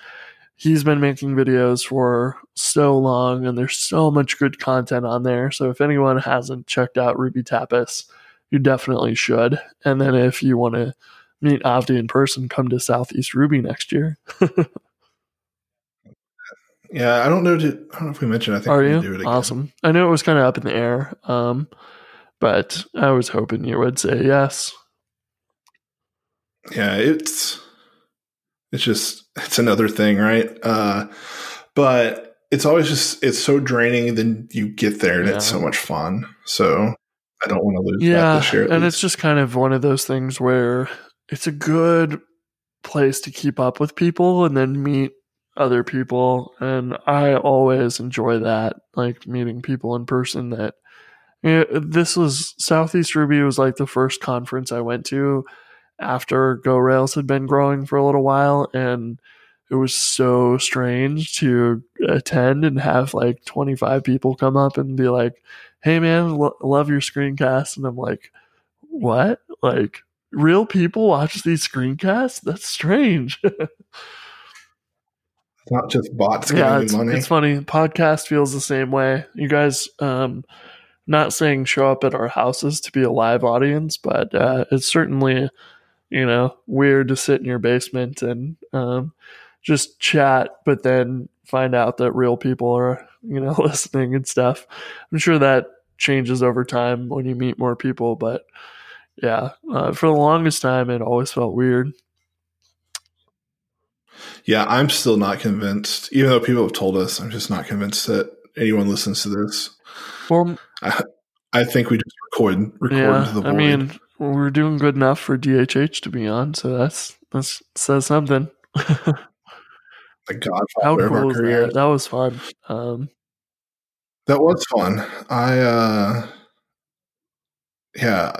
he's been making videos for so long and there's so much good content on there. So if anyone hasn't checked out Ruby Tapas, you definitely should. And then if you want to meet Avdi in person, come to Southeast Ruby next year. Yeah, I don't know. I don't know if we mentioned. I think Are we you? do it again. Awesome. I know it was kind of up in the air, um, but I was hoping you would say yes. yeah, it's it's just it's another thing, right? Uh, but it's always just it's so draining. Then you get there and it's so much fun. So I don't want to lose that Yeah, this year. and least. it's just kind of one of those things where it's a good place to keep up with people and then meet other people and I always enjoy that like meeting people in person that yeah, this was Southeast Ruby was like the first conference I went to after Go Rails had been growing for a little while and it was so strange to attend and have like 25 people come up and be like hey man lo- love your screencast and i'm like what? Like real people watch these screencasts? That's strange It's not just bots yeah it's, money. it's funny. Podcast feels the same way. You guys um not saying show up at our houses to be a live audience but uh it's certainly you know weird to sit in your basement and um just chat but then find out that real people are you know listening and stuff. I'm sure that changes over time when you meet more people but yeah uh, for the longest time it always felt weird yeah, I'm still not convinced. Even though people have told us, I'm just not convinced that anyone listens to this. well I, I think we just record record yeah the void. i mean we're doing good enough for dhh to be on so that's that's says something the how godfather cool is career. that that was fun um That was fun. I uh yeah,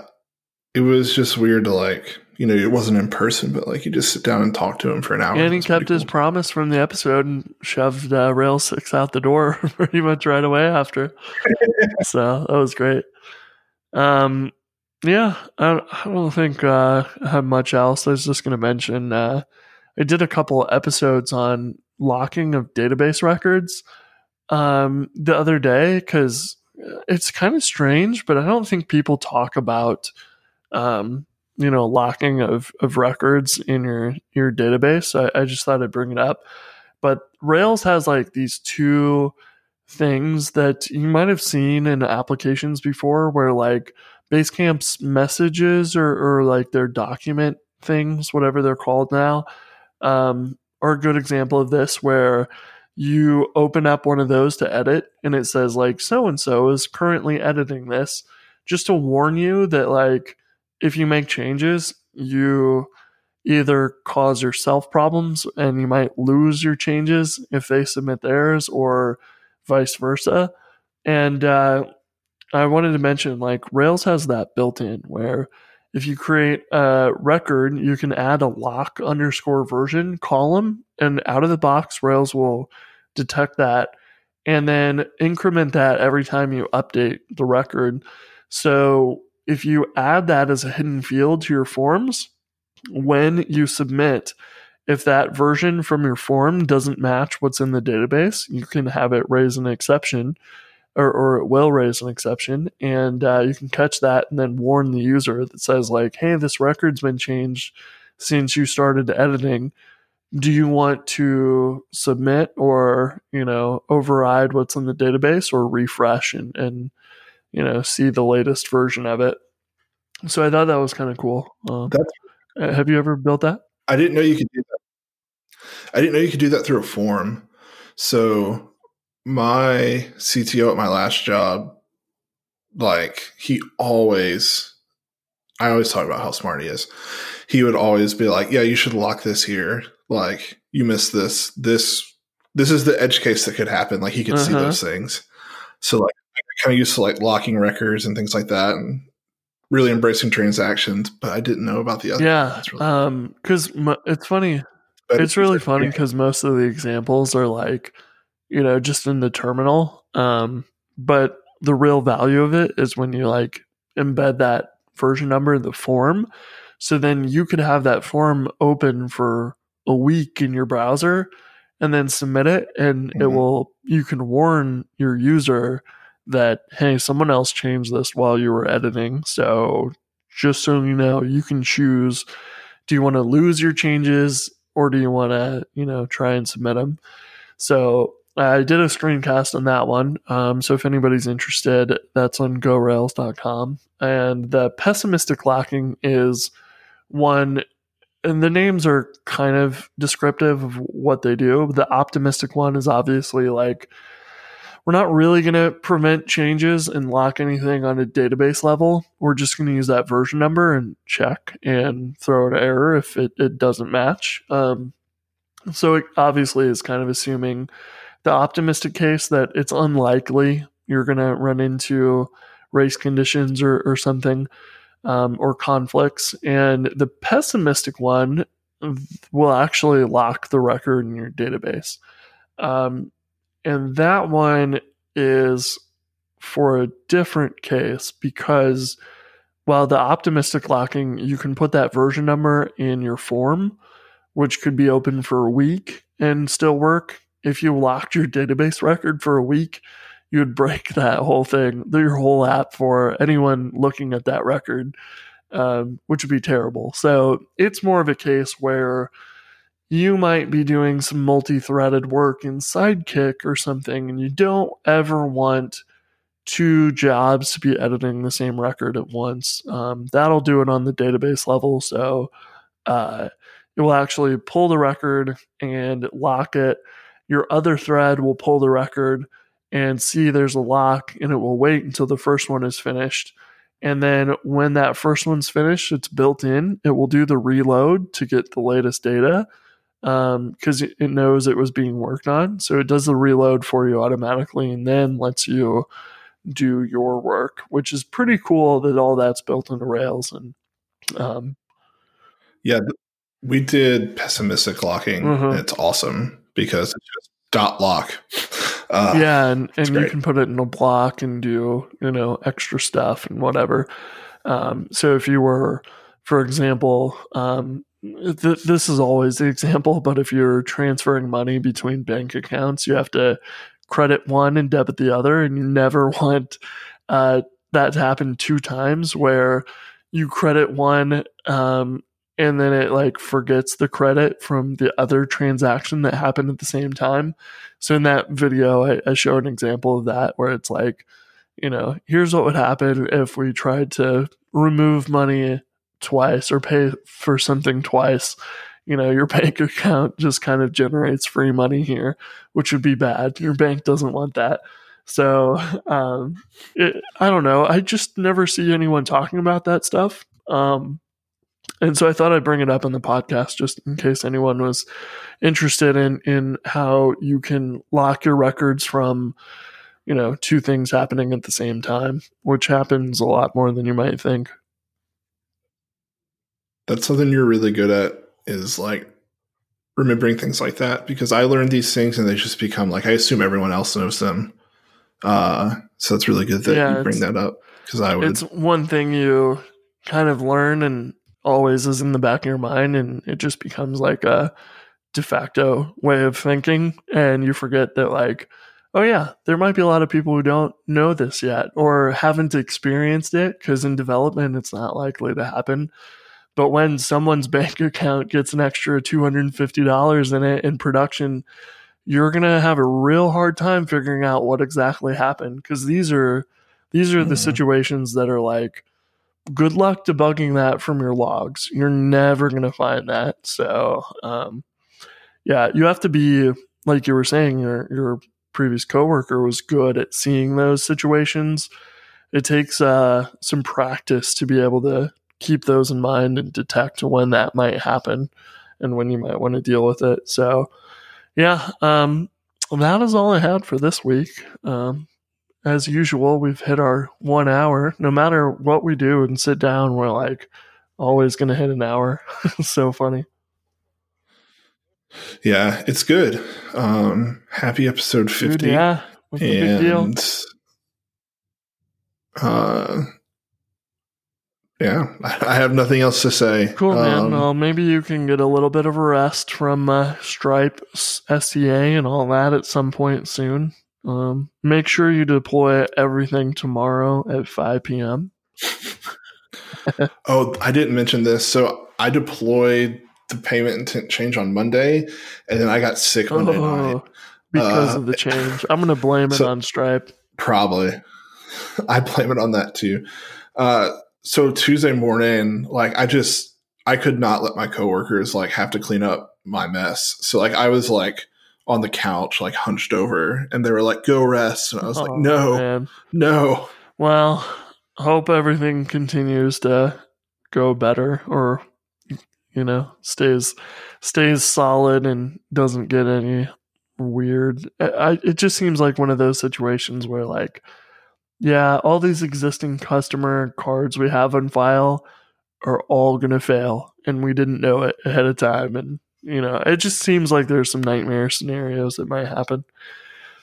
it was just weird to like, you know, it wasn't in person, but like you just sit down and talk to him for an hour. and he kept his cool. promise from the episode and shoved uh, Rail Six out the door pretty much right away after. so that was great. Um, yeah, I, I don't think uh, I have much else. I was just going to mention uh, I did a couple episodes on locking of database records um, the other day because it's kind of strange, but I don't think people talk about um, you know locking of, of records in your your database. I, I just thought I'd bring it up. But Rails has like these two things that you might have seen in applications before where like Basecamp's messages or, or like their document things, whatever they're called now, um, are a good example of this where you open up one of those to edit and it says like so and so is currently editing this just to warn you that like if you make changes you either cause yourself problems and you might lose your changes if they submit theirs or vice versa. And uh, i wanted to mention like rails has that built in where if you create a record you can add a lock underscore version column and out of the box rails will detect that and then increment that every time you update the record. So if you add that as a hidden field to your forms when you submit if that version from your form doesn't match what's in the database you can have it raise an exception or, or it will raise an exception and uh, you can catch that and then warn the user that says like hey this record's been changed since you started editing. Do you want to submit or you know override what's in the database or refresh and, and you know see the latest version of it so i thought that was kind of cool um, That's- uh, have you ever built that I didn't know you could do that. I didn't know you could do that through a form. So my CTO at my last job, like he always, I always talk about how smart he is. He would always be like, "Yeah, you should lock this here. Like you missed this. This this is the edge case that could happen. Like he could see Uh-huh. those things. So like kind of used to like locking records and things like that, and really embracing transactions. But I didn't know about the other. yeah really um because m- it's funny But it's really like, funny yeah. because most of the examples are like you know just in the terminal um but the real value of it is when you like embed that version number in the form so then you could have that form open for a week in your browser and then submit it and it Mhm. will you can warn your user that hey someone else changed this while you were editing so just so you know you can choose do you want to lose your changes or do you want to you know try and submit them so i did a screencast on that one um, so if anybody's interested that's on gorails.com and the pessimistic locking is one and the names are kind of descriptive of what they do. The optimistic one is obviously like we're not really going to prevent changes and lock anything on a database level. We're just going to use that version number and check and throw an error if it, it doesn't match. Um, so it obviously is kind of assuming the optimistic case that it's unlikely you're going to run into race conditions or, or something um, or conflicts. And the pessimistic one will actually lock the record in your database. Um, and that one is for a different case because while the optimistic locking, you can put that version number in your form, which could be open for a week and still work. If you locked your database record for a week, you would break that whole thing, your whole app for anyone looking at that record, um, which would be terrible. So it's more of a case where you might be doing some multi threaded work in Sidekiq or something, and you don't ever want two jobs to be editing the same record at once. Um, that'll do it on the database level. So uh, it will actually pull the record and lock it. Your other thread will pull the record and see there's a lock, and it will wait until the first one is finished. And then when that first one's finished, it's built in. It will do the reload to get the latest data because um, it knows it was being worked on. So it does the reload for you automatically and then lets you do your work, which is pretty cool that all that's built into Rails. And um, yeah, we did pessimistic locking. Mm-hmm. It's awesome because it's just dot lock. Uh, yeah, and, and you can put it in a block and do you know extra stuff and whatever. Um, so if you were, for example, um, th- this is always the example, but if you're transferring money between bank accounts, you have to credit one and debit the other, and you never want uh, that to happen two times where you credit one um, and then it like forgets the credit from the other transaction that happened at the same time. So in that video, I, I showed an example of that where it's like, you know, here's what would happen if we tried to remove money twice or pay for something twice, you know, your bank account just kind of generates free money here, which would be bad. Your bank doesn't want that. So, um, it, I don't know. I just never see anyone talking about that stuff. Um, and so I thought I'd bring it up in the podcast just in case anyone was interested in in how you can lock your records from you know two things happening at the same time, which happens a lot more than you might think that's something you're really good at is like remembering things like that because I learned these things and they just become like I assume everyone else knows them. Uh, so it's really good that yeah, you bring that up because I would. It's one thing you kind of learn and always is in the back of your mind, and it just becomes like a de facto way of thinking, and you forget that like. Oh yeah, there might be a lot of people who don't know this yet or haven't experienced it because in development it's not likely to happen. But when someone's bank account gets an extra $250 in it in production, you're going to have a real hard time figuring out what exactly happened because these are these are the mm-hmm. situations that are like good luck debugging that from your logs. You're never going to find that. So, um, yeah, you have to be like you were saying your your previous coworker was good at seeing those situations. It takes uh, some practice to be able to keep those in mind and detect when that might happen and when you might want to deal with it. So, yeah, um, that is all I had for this week. Um, as usual, we've hit our one hour. No matter what we do and sit down, we're like always going to hit an hour. so funny. Yeah, it's good. Um, happy episode 50. Dude, yeah. And, uh, yeah, I have nothing else to say. Cool, man. Um, well, maybe you can get a little bit of a rest from uh, Stripe, SCA, and all that at some point soon. Um, make sure you deploy everything tomorrow at 5 p.m. oh, I didn't mention this. So I deployed the payment intent change on Monday, and then I got sick Monday oh, night because uh, of the change. I'm going to blame it so on Stripe. Probably, I blame it on that too. Uh, so Tuesday morning, like I just I could not let my coworkers like have to clean up my mess. So like I was like on the couch, like hunched over, and they were like, "Go rest," and I was like, Oh, "No, man. no." Well, hope everything continues to go better or you know, stays stays solid and doesn't get any weird. I it just seems like one of those situations where like yeah, all these existing customer cards we have on file are all going to fail and we didn't know it ahead of time and you know, it just seems like there's some nightmare scenarios that might happen.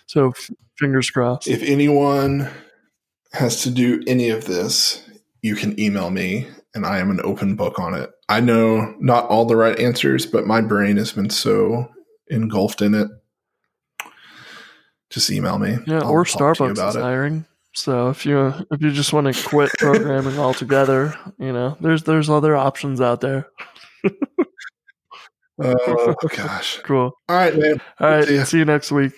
So f- fingers crossed. If anyone has to do any of this, you can email me and I am an open book on it. I know not all the right answers, but my brain has been so engulfed in it. Just email me. Yeah, I'll or talk to you Starbucks is hiring. So if you if you just want to quit programming altogether, you know, there's there's other options out there. Oh gosh. Cool. All right, man. All right. See ya. See you next week.